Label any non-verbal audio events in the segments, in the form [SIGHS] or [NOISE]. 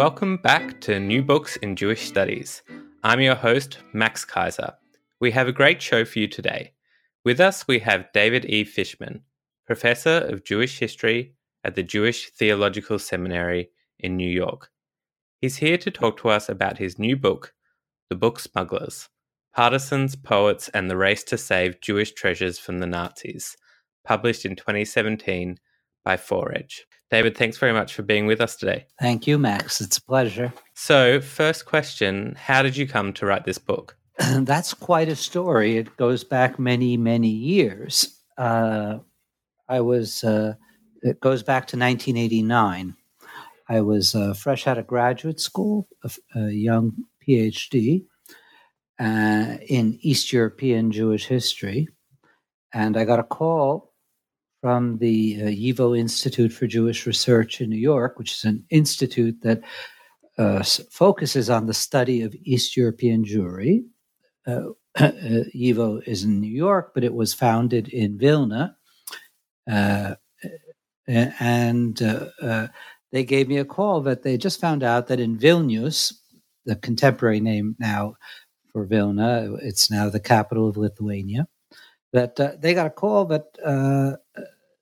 Welcome back to New Books in Jewish Studies. I'm your host, Max Kaiser. We have a great show for you today. With us, we have David E. Fishman, Professor of Jewish History at the Jewish Theological Seminary in New York. He's here to talk to us about his new book, The Book Smugglers Partisans, Poets, and the Race to Save Jewish Treasures from the Nazis, published in 2017 by ForeEdge. David, thanks very much for being with us today. Thank you, Max. It's a pleasure. So, first question How did you come to write this book? [CLEARS THROAT] That's quite a story. It goes back many, many years. Uh, I was, uh, it goes back to 1989. I was uh, fresh out of graduate school, a, a young PhD uh, in East European Jewish history. And I got a call from the uh, YIVO Institute for Jewish Research in New York, which is an institute that uh, focuses on the study of East European Jewry. Uh, [CLEARS THROAT] uh YIVO is in New York, but it was founded in Vilna. Uh, and uh, they gave me a call that they just found out that in Vilnius, the contemporary name now for Vilna, it's now the capital of Lithuania, that uh, they got a call that uh,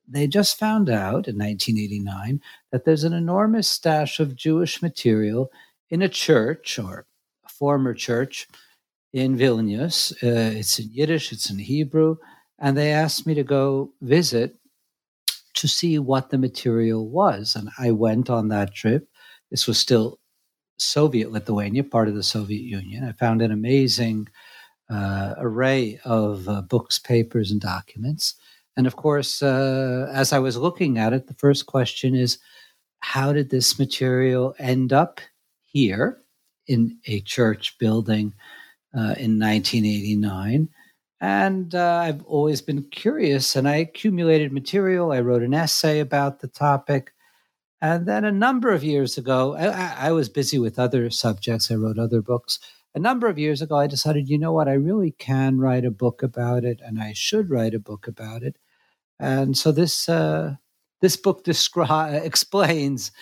they just found out in 1989 that there's an enormous stash of Jewish material in a church or a former church in Vilnius. Uh, it's in Yiddish, it's in Hebrew, and they asked me to go visit to see what the material was. And I went on that trip. This was still Soviet Lithuania, part of the Soviet Union. I found an amazing uh, array of uh, books, papers, and documents. And of course, uh, as I was looking at it, the first question is how did this material end up here in a church building uh, in 1989? And uh, I've always been curious, and I accumulated material. I wrote an essay about the topic. And then a number of years ago, I, I was busy with other subjects. I wrote other books. A number of years ago, I decided, you know what, I really can write a book about it, and I should write a book about it. And so this uh, this book descri- [LAUGHS] explains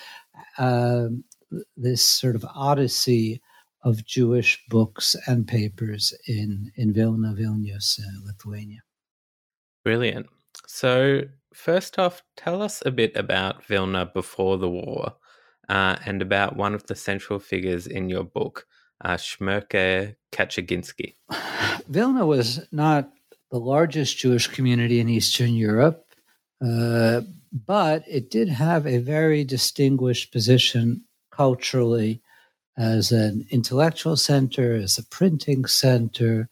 uh, this sort of odyssey of Jewish books and papers in in Vilna, Vilnius, uh, Lithuania. Brilliant. So first off, tell us a bit about Vilna before the war, uh, and about one of the central figures in your book, uh, Shmerke Kaczerginski. [SIGHS] Vilna was not the largest Jewish community in Eastern Europe, uh, but it did have a very distinguished position culturally as an intellectual center, as a printing center,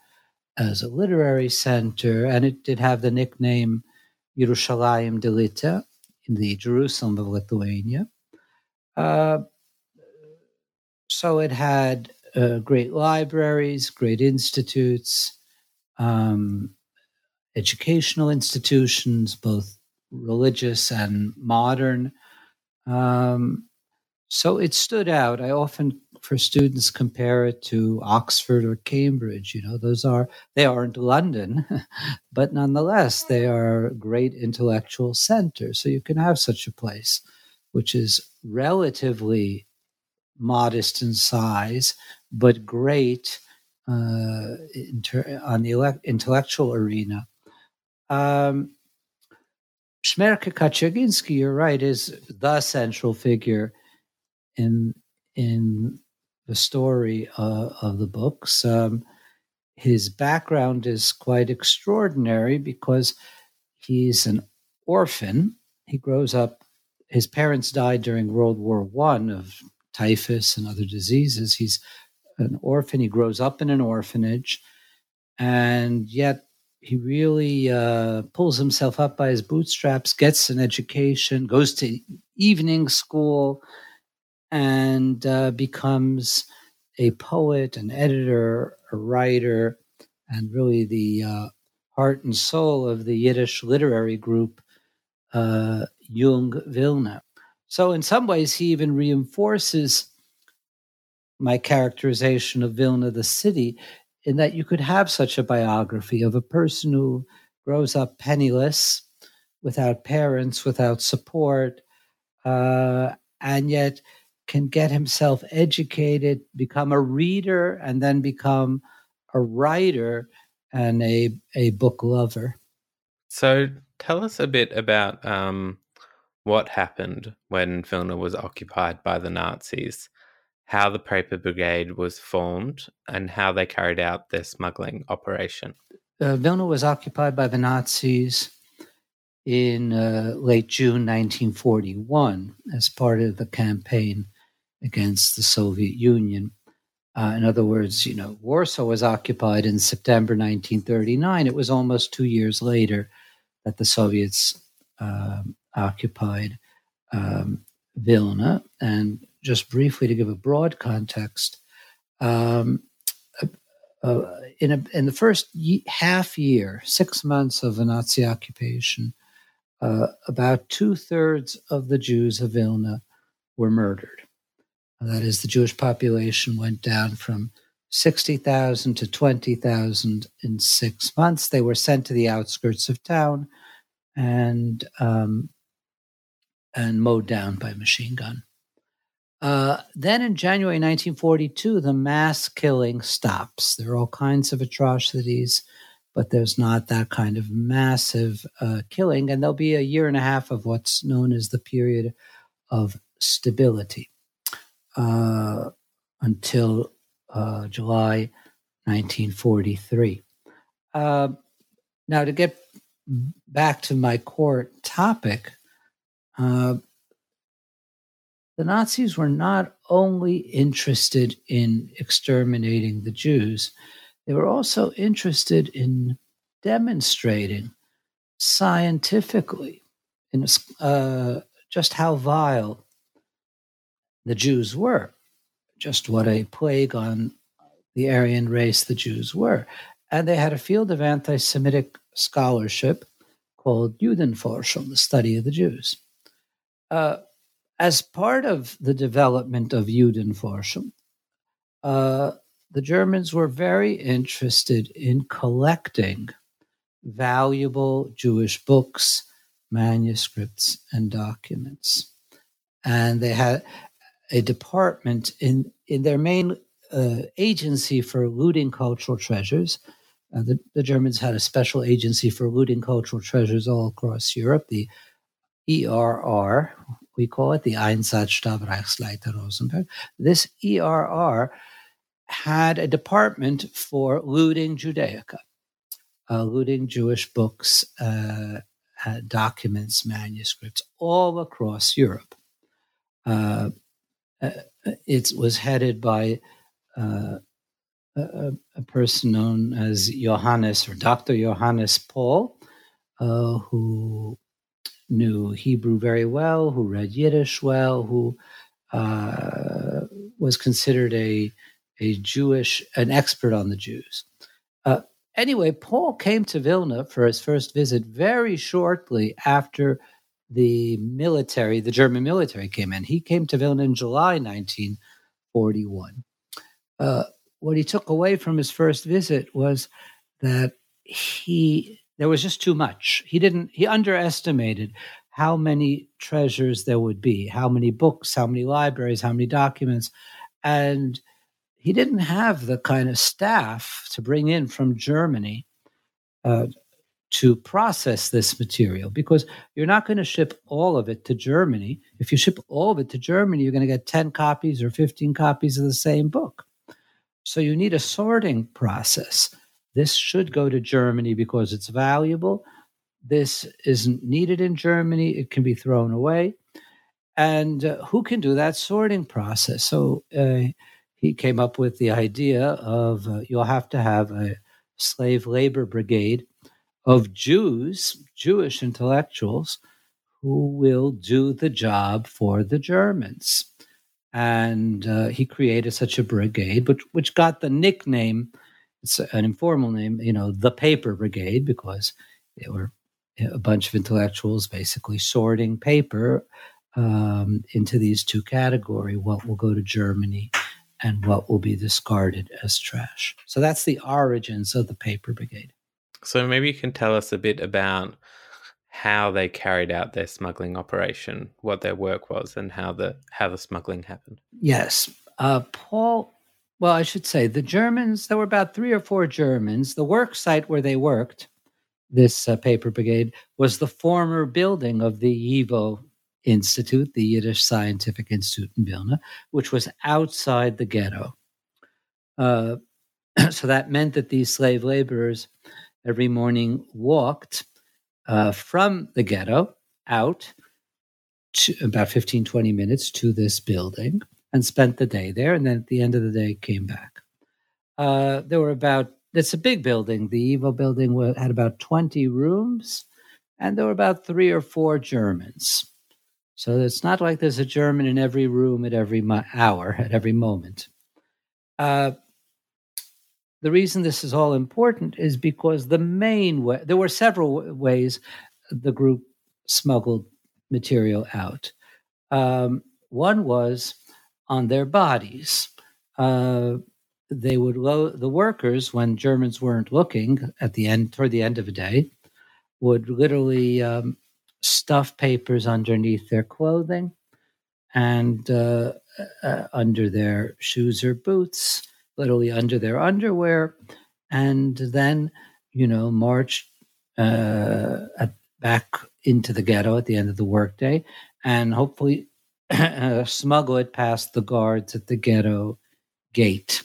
as a literary center, and it did have the nickname Yerushalayim d'Lita, in the Jerusalem of Lithuania. Uh, so it had uh, great libraries, great institutes, um, educational institutions, both religious and modern. Um, so it stood out. I often, for students, compare it to Oxford or Cambridge. You know, those are, they aren't London, [LAUGHS] but nonetheless, they are great intellectual centers. So you can have such a place, which is relatively modest in size, but great uh, inter- on the ele- intellectual arena. Um, Shmerke Kaczerginski, you're right, is the central figure in in the story uh, of the books. Um, his background is quite extraordinary because he's an orphan. He grows up. His parents died during World War One of typhus and other diseases. He's an orphan. He grows up in an orphanage, and yet he really uh, pulls himself up by his bootstraps, gets an education, goes to evening school, and uh, becomes a poet, an editor, a writer, and really the uh, heart and soul of the Yiddish literary group uh, Jung Vilna. So, in some ways, he even reinforces my characterization of Vilna, the city, in that you could have such a biography of a person who grows up penniless, without parents, without support, uh, and yet can get himself educated, become a reader, and then become a writer and a, a book lover. So tell us a bit about um, what happened when Vilna was occupied by the Nazis how the Paper Brigade was formed and how they carried out their smuggling operation. Uh, Vilna was occupied by the Nazis in uh, late June 1941 as part of the campaign against the Soviet Union. Uh, in other words, you know, Warsaw was occupied in September 1939. It was almost two years later that the Soviets um, occupied um, Vilna, and just briefly to give a broad context, um, uh, uh, in, a, in the first half year, six months of the Nazi occupation, uh, about two thirds of the Jews of Vilna were murdered. That is, the Jewish population went down from 60,000 to 20,000 in six months. They were sent to the outskirts of town and um, and mowed down by machine gun. Uh, then in January 1942, the mass killing stops. There are all kinds of atrocities, but there's not that kind of massive uh, killing. And there'll be a year and a half of what's known as the period of stability uh, until uh, July 1943. Uh, now, to get back to my core topic, the Nazis were not only interested in exterminating the Jews, they were also interested in demonstrating scientifically in, uh, just how vile the Jews were, just what a plague on the Aryan race the Jews were. And they had a field of anti Semitic scholarship called Judenforschung, the study of the Jews. Uh, as part of the development of Judenforschung, uh, the Germans were very interested in collecting valuable Jewish books, manuscripts, and documents. And they had a department in, in their main uh, agency for looting cultural treasures. Uh, the, the, Germans had a special agency for looting cultural treasures all across Europe, the ERR, we call it the Einsatzstab Reichsleiter Rosenberg. This ERR had a department for looting Judaica, uh, looting Jewish books, uh, uh, documents, manuscripts all across Europe. Uh, uh, it was headed by uh, a, a, person known as Johannes or Dr. Johannes Pohl, who knew Hebrew very well, who read Yiddish well, who uh, was considered a a Jewish an expert on the Jews. Uh, anyway, Pohl came to Vilna for his first visit very shortly after the military, the German military, came in. He came to Vilna in July 1941. Uh, what he took away from his first visit was that he there was just too much. He didn't, he underestimated how many treasures there would be, how many books, how many libraries, how many documents. And he didn't have the kind of staff to bring in from Germany uh, to process this material because you're not going to ship all of it to Germany. If you ship all of it to Germany, you're going to get 10 copies or 15 copies of the same book. So you need a sorting process. This should go to Germany because it's valuable. This isn't needed in Germany. It can be thrown away. And uh, who can do that sorting process? So uh, he came up with the idea of uh, you'll have to have a slave labor brigade of Jews, Jewish intellectuals, who will do the job for the Germans. And uh, he created such a brigade, which, which got the nickname, it's an informal name, you know, the Paper Brigade, because they were a bunch of intellectuals basically sorting paper um, into these two categories what will go to Germany and what will be discarded as trash. So that's the origins of the Paper Brigade. So maybe you can tell us a bit about how they carried out their smuggling operation, what their work was, and how the how the smuggling happened. Yes, uh, Pohl. Well, I should say the Germans. There were about three or four Germans. The work site where they worked, this uh, paper brigade, was the former building of the YIVO Institute, the Yiddish Scientific Institute in Vilna, which was outside the ghetto. Uh, [CLEARS THROAT] so that meant that these slave laborers every morning walked uh, from the ghetto out to about 15, 20 minutes to this building and spent the day there. And then at the end of the day, came back. Uh, there were about, it's a big building. The YIVO building had about 20 rooms, and there were about three or four Germans. So it's not like there's a German in every room at every mo- hour, at every moment. Uh, the reason this is all important is because the main way, there were several ways the group smuggled material out. Um, one was on their bodies. Uh, they would the workers when Germans weren't looking at the end, toward the end of a day, would literally um, stuff papers underneath their clothing and uh, uh, under their shoes or boots literally under their underwear, and then, you know, march uh, back into the ghetto at the end of the workday, and hopefully uh, [CLEARS THROAT] smuggle it past the guards at the ghetto gate.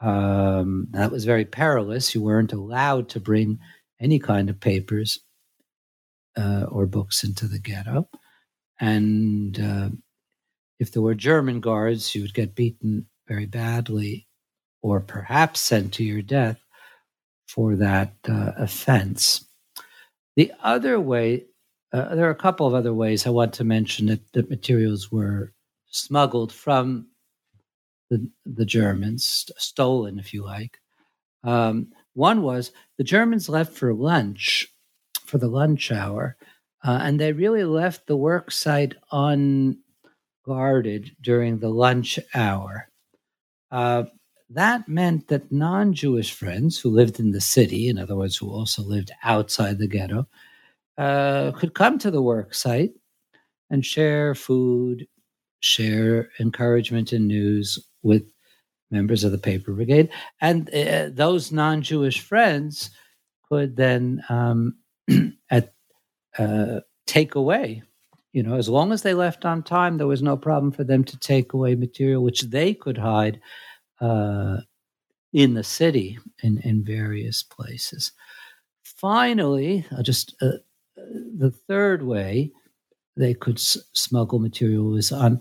Um, that was very perilous. You weren't allowed to bring any kind of papers uh, or books into the ghetto. And uh, if there were German guards, you would get beaten very badly or perhaps sent to your death for that uh, offense. The other way, uh, there are a couple of other ways I want to mention that, that materials were smuggled from the, the Germans, stolen, if you like. Um, one was the Germans left for lunch, for the lunch hour, uh, and they really left the work site unguarded during the lunch hour. Uh, that meant that non Jewish friends who lived in the city, in other words, who also lived outside the ghetto, uh, could come to the work site and share food, share encouragement and news with members of the paper brigade. And uh, those non Jewish friends could then um, [CLEARS THROAT] at, uh, take away. You know, as long as they left on time, there was no problem for them to take away material which they could hide uh, in the city in, in various places. Finally, I'll just uh, the third way they could s- smuggle material was on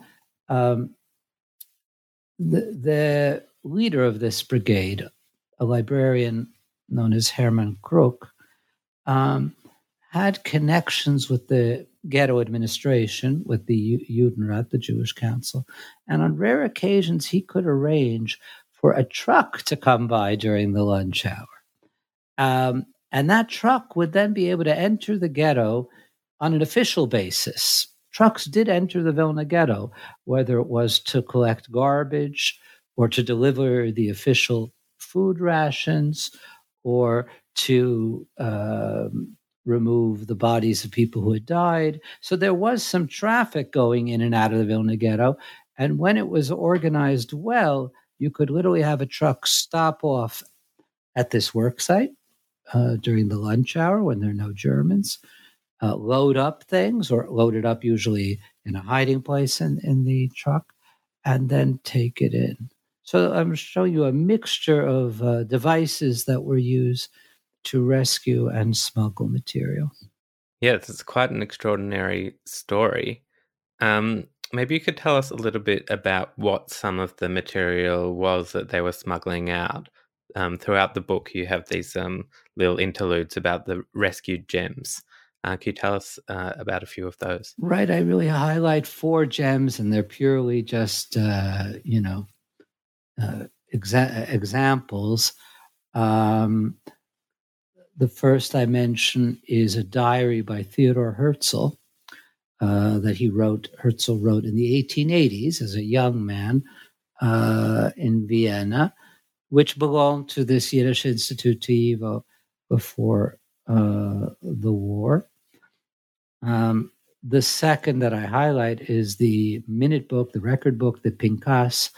um, the, the leader of this brigade, a librarian known as Hermann Kruk, um, had connections with the ghetto administration, with the Judenrat, the Jewish Council, and on rare occasions he could arrange for a truck to come by during the lunch hour. Um, and that truck would then be able to enter the ghetto on an official basis. Trucks did enter the Vilna ghetto, whether it was to collect garbage or to deliver the official food rations or to um, remove the bodies of people who had died. So there was some traffic going in and out of the Vilna ghetto. And when it was organized well, you could literally have a truck stop off at this work site uh, during the lunch hour when there are no Germans, uh, load up things or load it up usually in a hiding place in, in the truck, and then take it in. So I'm showing you a mixture of uh, devices that were used to rescue and smuggle material. Yes, it's quite an extraordinary story. Um, maybe you could tell us a little bit about what some of the material was that they were smuggling out. Um, throughout the book, you have these um, little interludes about the rescued gems. Uh, can you tell us uh, about a few of those? Right. I really highlight four gems, and they're purely just, uh, you know, uh, exa- examples. Um, the first I mention is a diary by Theodore Herzl uh, that he wrote, Herzl wrote in the 1880s as a young man uh, in Vienna, which belonged to this Yiddish Institute before uh, the war. Um, the second that I highlight is the minute book, the record book, the Pinkas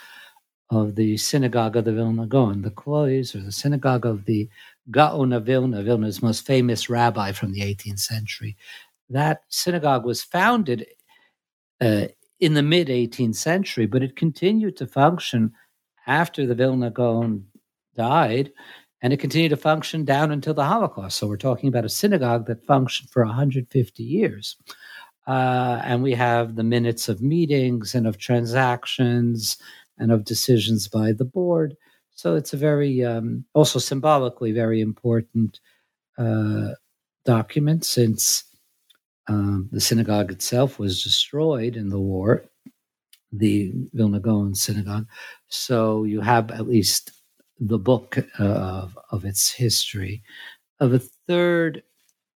of the synagogue of the Vilna Gaon, the Klois, or the synagogue of the Gaon of Vilna, Vilna's most famous rabbi from the 18th century. That synagogue was founded uh, in the mid 18th century, but it continued to function after the Vilna Gaon died, and it continued to function down until the Holocaust. So we're talking about a synagogue that functioned for 150 years. Uh, and we have the minutes of meetings and of transactions and of decisions by the board. So it's a very, um, also symbolically, very important uh, document since um, the synagogue itself was destroyed in the war, the Vilna Gaon synagogue. So you have at least the book uh, of, of its history. Of a third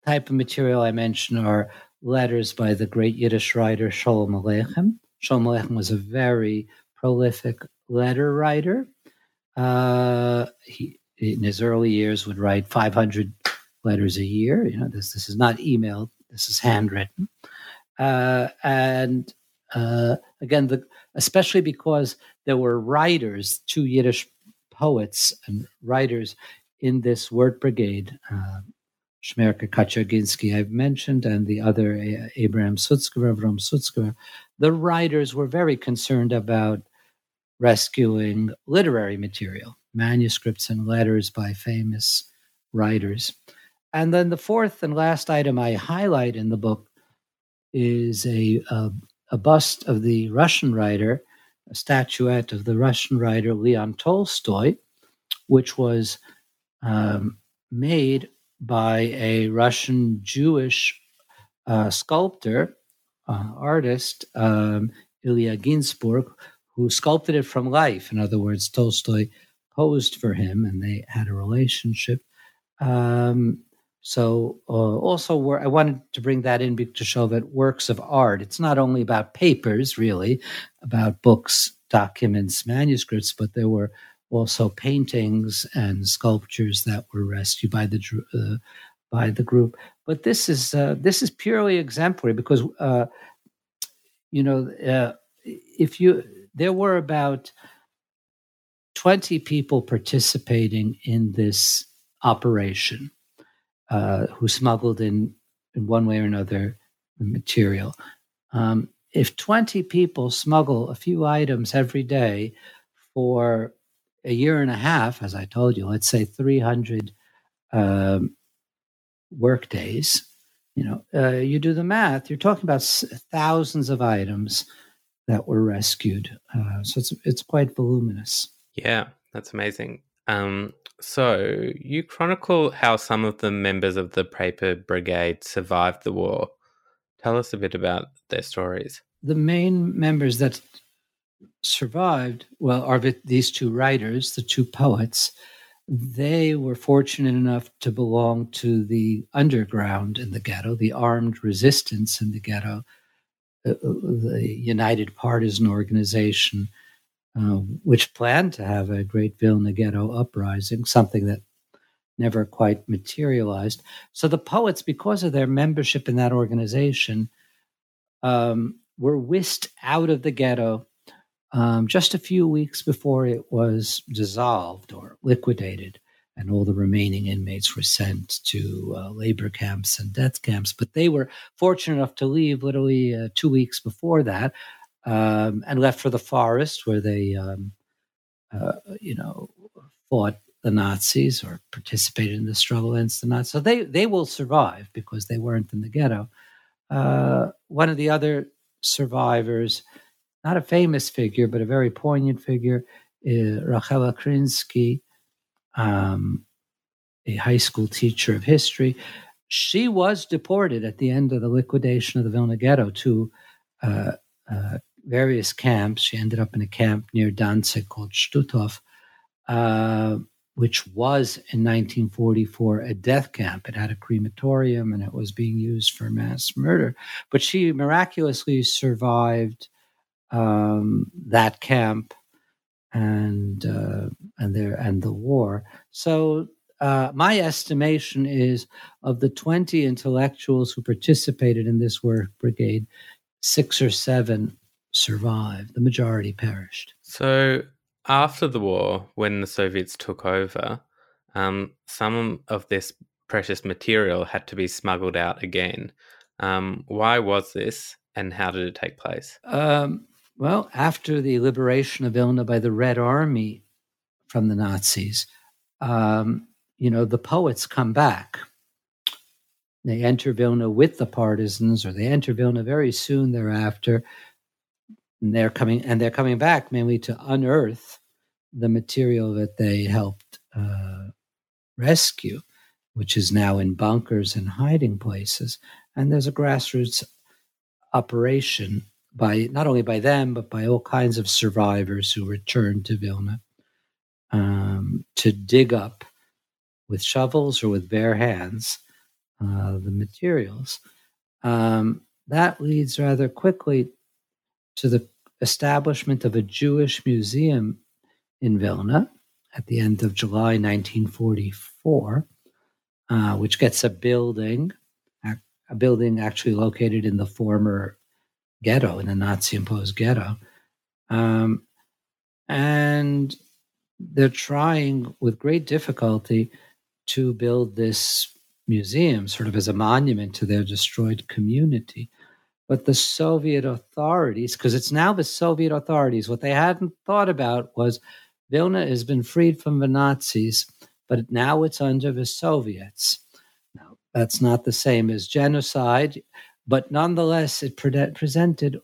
type of material I mentioned are letters by the great Yiddish writer Sholem Aleichem. Sholem Aleichem was a very prolific letter writer. Uh, he, in his early years, would write 500 letters a year. You know, this this is not email. This is handwritten. Uh, and uh, again, the, especially because there were writers, two Yiddish poets and writers in this word brigade. Uh, Shmerke Kaczerginski, I've mentioned, and the other Abraham Sutzkever, Avram Sutzkever. The writers were very concerned about rescuing literary material, manuscripts and letters by famous writers. And then the fourth and last item I highlight in the book is a, a, a bust of the Russian writer, a statuette of the Russian writer Leon Tolstoy, which was um, made by a Russian Jewish uh, sculptor, uh, artist, um, Ilya Ginsburg, who sculpted it from life. In other words, Tolstoy posed for him and they had a relationship. Um, so, uh, also, I wanted to bring that in to show that works of art, it's not only about papers, really, about books, documents, manuscripts, but there were also paintings and sculptures that were rescued by the uh, by the group. But this is uh, this is purely exemplary because uh, you know uh, if you there were about 20 people participating in this operation uh, who smuggled in, in one way or another, the material. Um, if 20 people smuggle a few items every day for a year and a half, as I told you, let's say 300 um, work days, you know, uh, you do the math, you're talking about thousands of items that were rescued. Uh, so it's it's quite voluminous. Yeah, that's amazing. Um, so you chronicle how some of the members of the Paper Brigade survived the war. Tell us a bit about their stories. The main members that survived, well, are these two writers, the two poets. They were fortunate enough to belong to the underground in the ghetto, the armed resistance in the ghetto, uh, the United Partisan Organization, uh, which planned to have a great Vilna Ghetto uprising, something that never quite materialized. So the poets, because of their membership in that organization, um, were whisked out of the ghetto um, just a few weeks before it was dissolved or liquidated and all the remaining inmates were sent to uh, labor camps and death camps. But they were fortunate enough to leave literally uh, two weeks before that um, and left for the forest where they, um, uh, you know, fought the Nazis or participated in the struggle against the Nazis. So they, they will survive because they weren't in the ghetto. Uh, one of the other survivors, not a famous figure, but a very poignant figure, is Rachela Krinsky um, a high school teacher of history. She was deported at the end of the liquidation of the Vilna Ghetto to uh, uh, various camps. She ended up in a camp near Danzig called Stutthof, uh, which was in 1944 a death camp. It had a crematorium and it was being used for mass murder. But she miraculously survived um, that camp and uh, and there and the war. So uh, my estimation is of the 20 intellectuals who participated in this work brigade, six or seven survived. The majority perished. So after the war, when the Soviets took over, um, some of this precious material had to be smuggled out again. Um, why was this, and how did it take place? Um, well, after the liberation of Vilna by the Red Army from the Nazis, um, you know, the poets come back. They enter Vilna with the partisans, or they enter Vilna very soon thereafter. And they're coming, and they're coming back mainly to unearth the material that they helped uh, rescue, which is now in bunkers and hiding places. And there's a grassroots operation by not only by them but by all kinds of survivors who returned to Vilna um, to dig up with shovels or with bare hands uh, the materials. Um, that leads rather quickly to the establishment of a Jewish museum in Vilna at the end of July 1944, uh, which gets a building, a building actually located in the former ghetto, in the Nazi imposed ghetto. Um, and they're trying with great difficulty to build this museum sort of as a monument to their destroyed community. But the Soviet authorities, because it's now the Soviet authorities, what they hadn't thought about was Vilna has been freed from the Nazis, but now it's under the Soviets. Now, that's not the same as genocide, but nonetheless, it pre- presented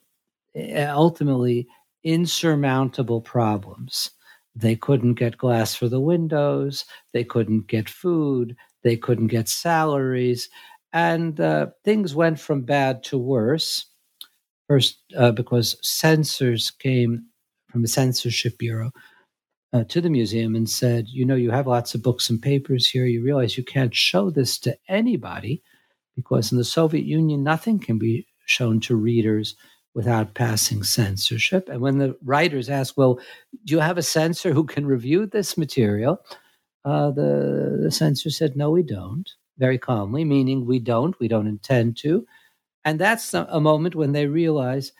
eh, ultimately insurmountable problems. They couldn't get glass for the windows, they couldn't get food, they couldn't get salaries, and uh, things went from bad to worse. First, uh, because censors came from the censorship bureau uh, to the museum and said, You know, you have lots of books and papers here. You realize you can't show this to anybody because in the Soviet Union, nothing can be shown to readers without passing censorship. And when the writers ask, Well, do you have a censor who can review this material? Uh, the, the censor said, No, we don't, very calmly, meaning we don't, we don't intend to. And that's a, moment when they realize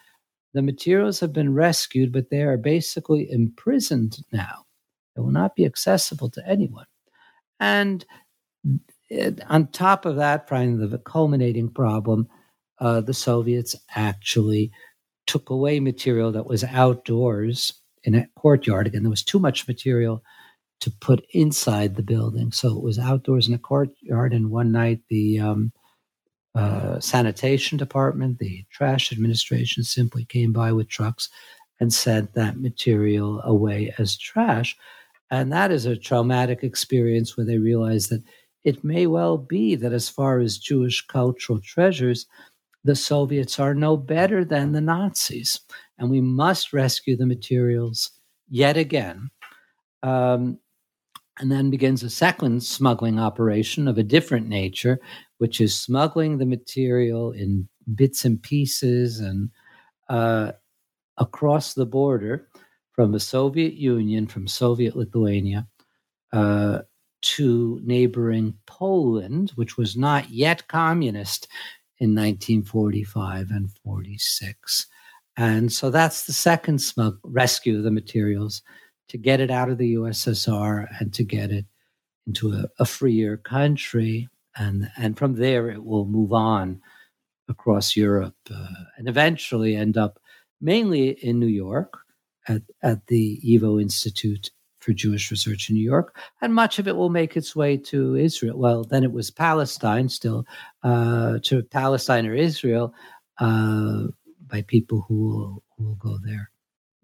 the materials have been rescued, but they are basically imprisoned now. They will not be accessible to anyone. And it, on top of that, probably the culminating problem, uh, the Soviets actually took away material that was outdoors in a courtyard. Again, there was too much material to put inside the building. So it was outdoors in a courtyard. And one night, the um, uh, sanitation department, the trash administration simply came by with trucks and sent that material away as trash. And that is a traumatic experience where they realize that it may well be that, as far as Jewish cultural treasures, the Soviets are no better than the Nazis. And we must rescue the materials yet again. Um, and then begins a second smuggling operation of a different nature, which is smuggling the material in bits and pieces and uh, across the border from the Soviet Union, from Soviet Lithuania, uh, to neighboring Poland, which was not yet communist in 1945 and 46. And so that's the second smug rescue of the materials to get it out of the USSR and to get it into a, a freer country. And, and from there, it will move on across Europe uh, and eventually end up mainly in New York at, at the YIVO Institute for Jewish Research in New York, and much of it will make its way to Israel. Well, then it was Palestine, still uh, to Palestine or Israel uh, by people who will, who will go there.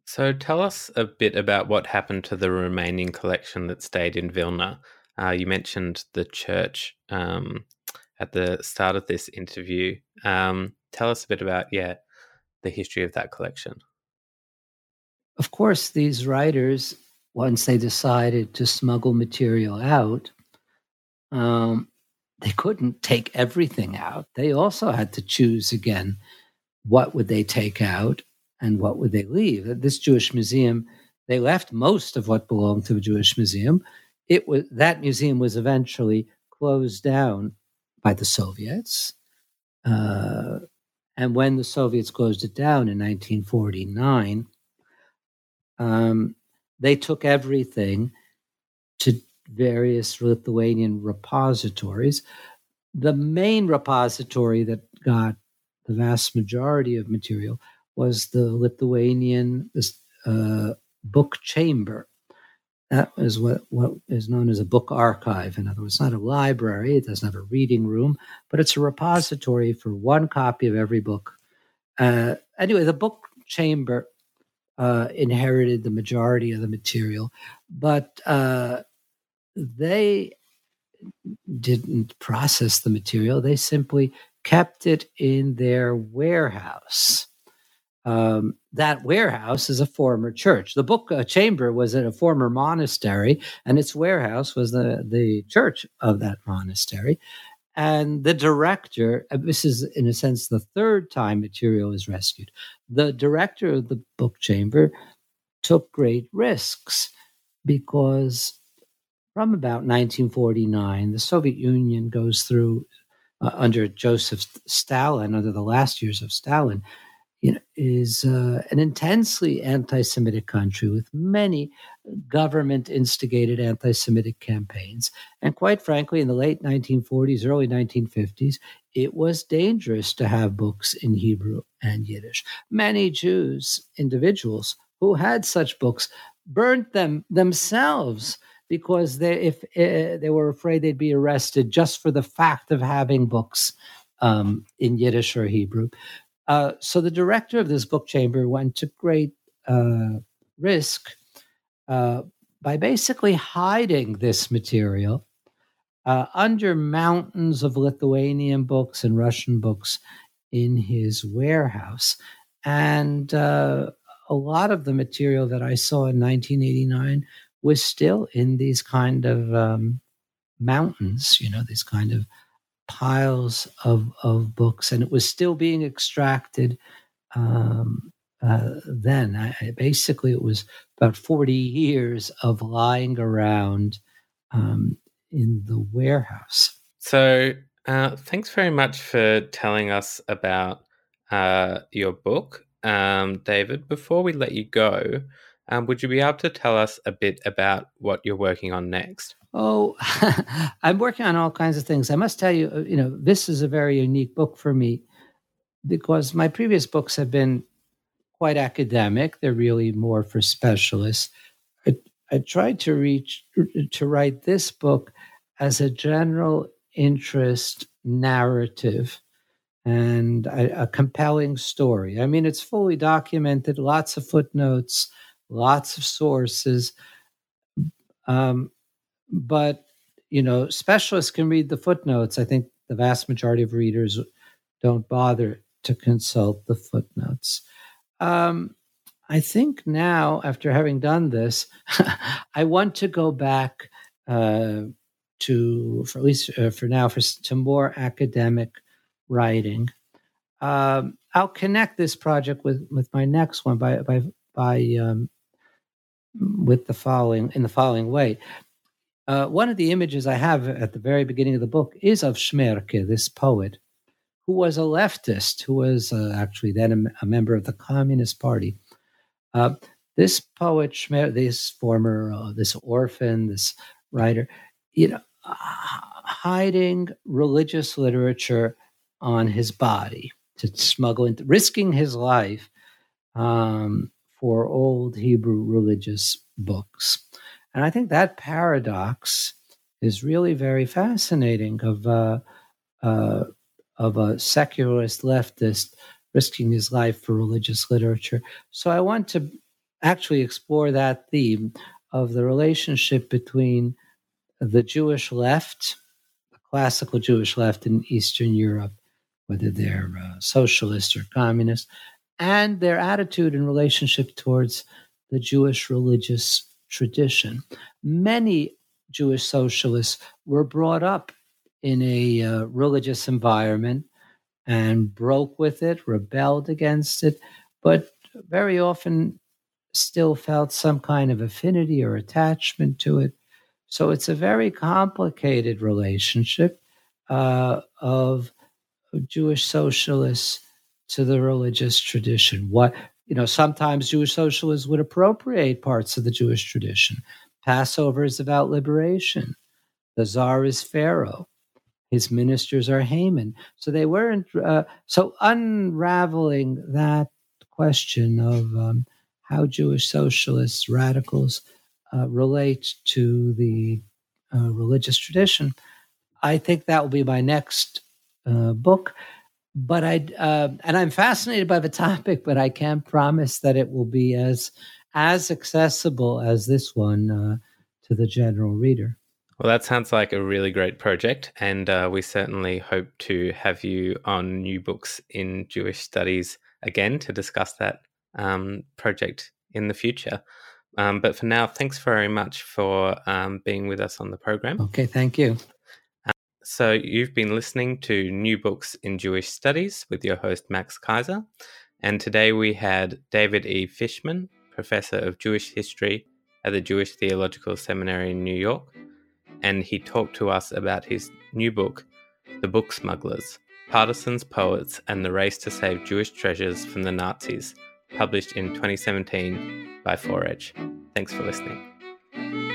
So tell us a bit about what happened to the remaining collection that stayed in Vilna. Uh, you mentioned the church um, at the start of this interview. Um, tell us a bit about, yeah, the history of that collection. Of course, these writers, once they decided to smuggle material out, um, they couldn't take everything out. They also had to choose again what would they take out and what would they leave. At this Jewish museum, they left most of what belonged to the Jewish museum. It was that museum was eventually closed down by the Soviets. Uh, and when the Soviets closed it down in 1949, um, they took everything to various Lithuanian repositories. The main repository that got the vast majority of material was the Lithuanian uh, book chamber. That is what, what is known as a book archive. In other words, it's not a library, it doesn't have a reading room, but it's a repository for one copy of every book. Uh, anyway, the book chamber uh, inherited the majority of the material, but uh, they didn't process the material. They simply kept it in their warehouse. Um, that warehouse is a former church. The book uh, chamber was at a former monastery, and its warehouse was the, the church of that monastery. And the director, uh, this is in a sense the third time material is rescued. The director of the book chamber took great risks because from about 1949, the Soviet Union goes through, uh, under Joseph Stalin, under the last years of Stalin, you know, is uh, an intensely anti Semitic country with many government instigated anti Semitic campaigns. And quite frankly, in the late 1940s, early 1950s, it was dangerous to have books in Hebrew and Yiddish. Many Jews, individuals who had such books, burnt them themselves because they if uh, they were afraid they'd be arrested just for the fact of having books um, in Yiddish or Hebrew. Uh, so the director of this book chamber went to great uh, risk uh, by basically hiding this material uh, under mountains of Lithuanian books and Russian books in his warehouse. And uh, a lot of the material that I saw in 1989 was still in these kind of um, mountains, you know, these kind of piles of, of books, and it was still being extracted um, uh, then. I, basically, it was about 40 years of lying around um, in the warehouse. So, uh, thanks very much for telling us about uh, your book, um, David. Before we let you go, um, would you be able to tell us a bit about what you're working on next? Oh, [LAUGHS] I'm working on all kinds of things. I must tell you, uh, you know, this is a very unique book for me because my previous books have been quite academic. They're really more for specialists. I, I tried to reach to write this book as a general interest narrative and a, a compelling story. I mean, it's fully documented, lots of footnotes lots of sources. Um, but, you know, specialists can read the footnotes. I think the vast majority of readers don't bother to consult the footnotes. Um, I think now, after having done this, [LAUGHS] I want to go back uh, to, for at least uh, for now, for to more academic writing. Um, I'll connect this project with with my next one by by by um, with the following in the following way. Uh, one of the images I have at the very beginning of the book is of Shmerke, this poet, who was a leftist, who was uh, actually then a, a, member of the Communist Party. Uh, this poet, Shmer, this former, uh, this orphan, this writer, you know, hiding religious literature on his body to smuggle into, risking his life um, for old Hebrew religious books. And I think that paradox is really very fascinating of, uh, uh, of a secularist leftist risking his life for religious literature. So I want to actually explore that theme of the relationship between the Jewish left, the classical Jewish left in Eastern Europe, whether they're uh, socialist or communist, and their attitude and relationship towards the Jewish religious tradition. Many Jewish socialists were brought up in a uh, religious environment and broke with it, rebelled against it, but very often still felt some kind of affinity or attachment to it. So it's a very complicated relationship uh, of Jewish socialists to the religious tradition. What you know, sometimes Jewish socialists would appropriate parts of the Jewish tradition. Passover is about liberation. The czar is Pharaoh. His ministers are Haman. So they weren't. Uh, so unraveling that question of um, how Jewish socialists, radicals, uh, relate to the uh, religious tradition, I think that will be my next uh, book but I uh, and I'm fascinated by the topic, but I can't promise that it will be as as accessible as this one uh, to the general reader. Well, that sounds like a really great project, and uh, we certainly hope to have you on New Books in Jewish Studies again to discuss that um, project in the future. Um, but for now, thanks very much for um, being with us on the program. Okay, thank you. So, you've been listening to New Books in Jewish Studies with your host, Max Kaiser. And today we had David E. Fishman, Professor of Jewish History at the Jewish Theological Seminary in New York. And he talked to us about his new book, The Book Smugglers Partisans, Poets, and the Race to Save Jewish Treasures from the Nazis, published in 2017 by ForeEdge. Thanks for listening.